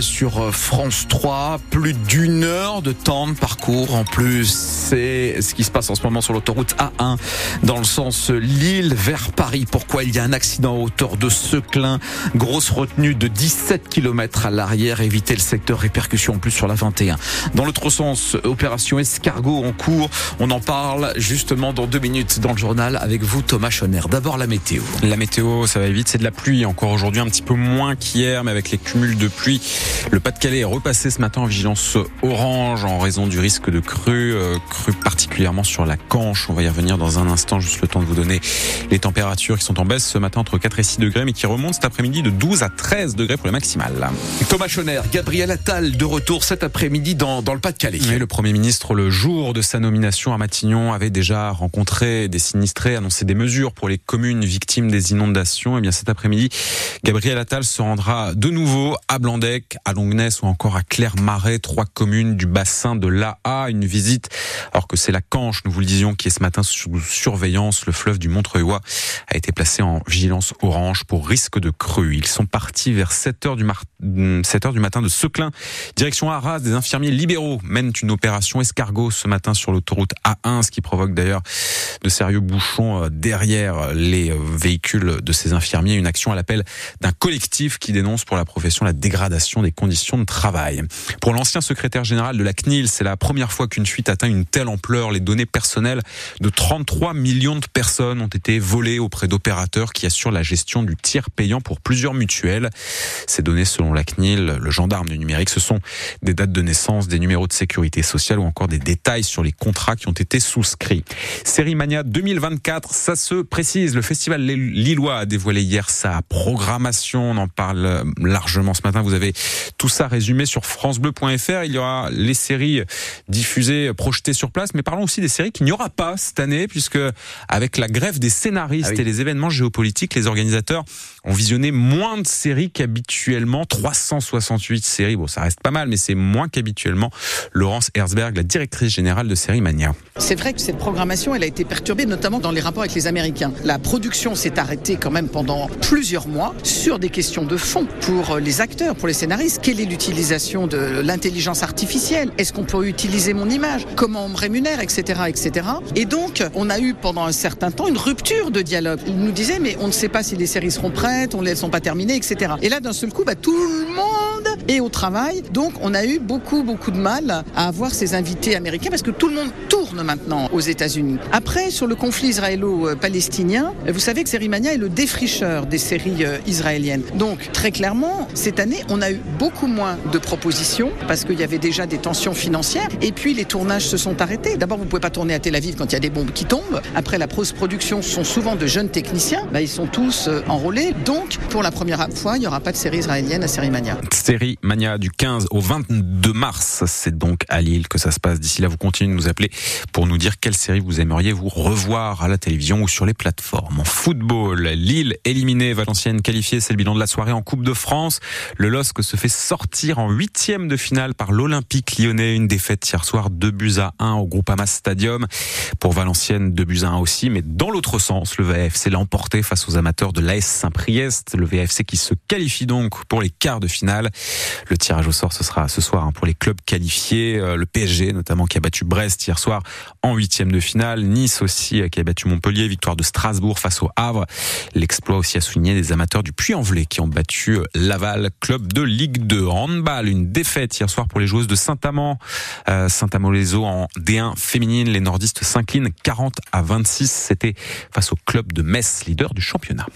sur France 3, plus d'une heure de temps de parcours en plus. C'est ce qui se passe en ce moment sur l'autoroute A1 dans le sens Lille vers Paris. Pourquoi il y a un accident à hauteur de Seclin? Grosse retenue de 17 km à l'arrière. Éviter le secteur répercussion en plus sur la 21. Dans l'autre sens, opération escargot en cours. On en parle justement dans deux minutes dans le journal avec vous Thomas Schoner. D'abord la météo. La météo, ça va vite, c'est de la pluie encore aujourd'hui, un petit peu moins qu'hier, mais avec les cumuls de pluie. Le Pas-de-Calais est repassé ce matin en vigilance orange en raison du risque de crue, euh, crue particulièrement sur la Canche. On va y revenir dans un instant, juste le temps de vous donner les températures qui sont en baisse ce matin entre 4 et 6 degrés, mais qui remontent cet après-midi de 12 à 13 degrés pour les maximales. Thomas Schoner, Gabriel Attal de retour cet après-midi dans, dans le Pas-de-Calais. le Premier ministre, le jour de sa nomination à Matignon, avait déjà rencontré des sinistrés, annoncé des mesures pour les communes victimes des inondations. Et eh bien cet après-midi, Gabriel Attal se rendra de nouveau à Blandec, à Longness ou encore à Clermarais, trois communes du bassin de l'AA. Une visite, alors que c'est la Canche, nous vous le disions, qui est ce matin sous surveillance. Le fleuve du Montreuil a été placé en vigilance orange pour risque de crue. Ils sont partis vers 7 heures du, 7 heures du matin de Seclin, direction Arras. Des infirmiers libéraux mènent une opération escargot ce matin sur l'autoroute A1, ce qui provoque d'ailleurs de sérieux bouchons euh, derrière les euh, véhicules de ces infirmiers. Une action à l'appel d'un collectif qui dénonce pour la profession la dégradation des conditions de travail. Pour l'ancien secrétaire général de la CNIL, c'est la première fois qu'une fuite atteint une telle ampleur. Les données personnelles de 33 millions de personnes ont été volées auprès d'opérateurs qui assurent la gestion du tiers payant pour plusieurs mutuelles. Ces données, selon la CNIL, le gendarme du numérique, ce sont des dates de naissance, des numéros de sécurité sociale ou encore des détails sur les contrats qui ont été souscrits. Série Mania 2024, ça se précise. Le festival Lillois a dévoilé hier sa programmation. On en parle largement ce matin. Vous avez tout ça résumé sur francebleu.fr. Il y aura les séries diffusées, projetées sur place, mais parlons aussi des séries qu'il n'y aura pas cette année, puisque avec la grève des scénaristes ah et les événements géopolitiques, les organisateurs ont visionné moins de séries qu'habituellement. 368 séries. Bon, ça reste pas mal, mais c'est moins qu'habituellement. Laurence Herzberg, la directrice générale de Série Mania. C'est vrai que cette programmation, elle a été perturbée, notamment dans les rapports avec les Américains. La production s'est arrêtée quand même pendant plusieurs mois sur des questions de fond pour les acteurs, pour les scénaristes. Quelle est l'utilisation de l'intelligence artificielle? Est-ce qu'on peut utiliser mon image? Comment on me rémunère, etc., etc. Et donc, on a eu pendant un certain temps une rupture de dialogue. Ils nous disaient, mais on ne sait pas si les séries seront prêtes, on ne sont pas terminées, etc. Et là, d'un seul coup, bah, tout le monde est au travail. Donc, on a eu beaucoup, beaucoup de mal à avoir ces invités américains parce que tout le monde tourne maintenant aux États-Unis. Après, sur le conflit israélo-palestinien, vous savez que Sérimania est le défricheur des séries euh, israéliennes. Donc, très clairement, cette année, on a eu beaucoup moins de propositions parce qu'il y avait déjà des tensions financières. Et puis, les tournages se sont arrêtés. D'abord, vous ne pouvez pas tourner à Tel Aviv quand il y a des bombes qui tombent. Après, la post-production sont souvent de jeunes techniciens. Bah, ils sont tous euh, enrôlés. Donc, pour la première fois, il n'y aura pas de série israélienne à Sérimania. Série Mania du 15 au 22 mars. C'est donc à Lille que ça se passe. D'ici là, vous continuez de nous appeler pour nous dire quelle série vous aimeriez vous revoir à la télévision ou sur les plateformes. En football, Lille éliminée, Valenciennes qualifiée, c'est le bilan de la soirée en Coupe de France. Le LOSC se fait sortir en huitième de finale par l'Olympique lyonnais. Une défaite hier soir, 2 buts à 1 au Groupama Stadium. Pour Valenciennes, 2 buts à 1 aussi, mais dans l'autre sens, le VFC l'a emporté face aux amateurs de l'AS Saint-Priest. Le VFC qui se qualifie donc pour les quarts de finale. Le tirage au sort, ce sera ce soir hein, pour les clubs qualifiés. Euh, le PSG notamment qui a battu Brest hier soir en huitième de finale. Nice aussi euh, qui a battu Montpellier. Victoire de Strasbourg face au Havre. L'exploit aussi a souligné des amateurs du Puy-en-Velay qui ont battu euh, Laval, club de Ligue 2. Handball, une défaite hier soir pour les joueuses de Saint-Amand. Saint-Amand-les-Eaux en D1 féminine. Les nordistes s'inclinent 40 à 26. C'était face au club de Metz, leader du championnat.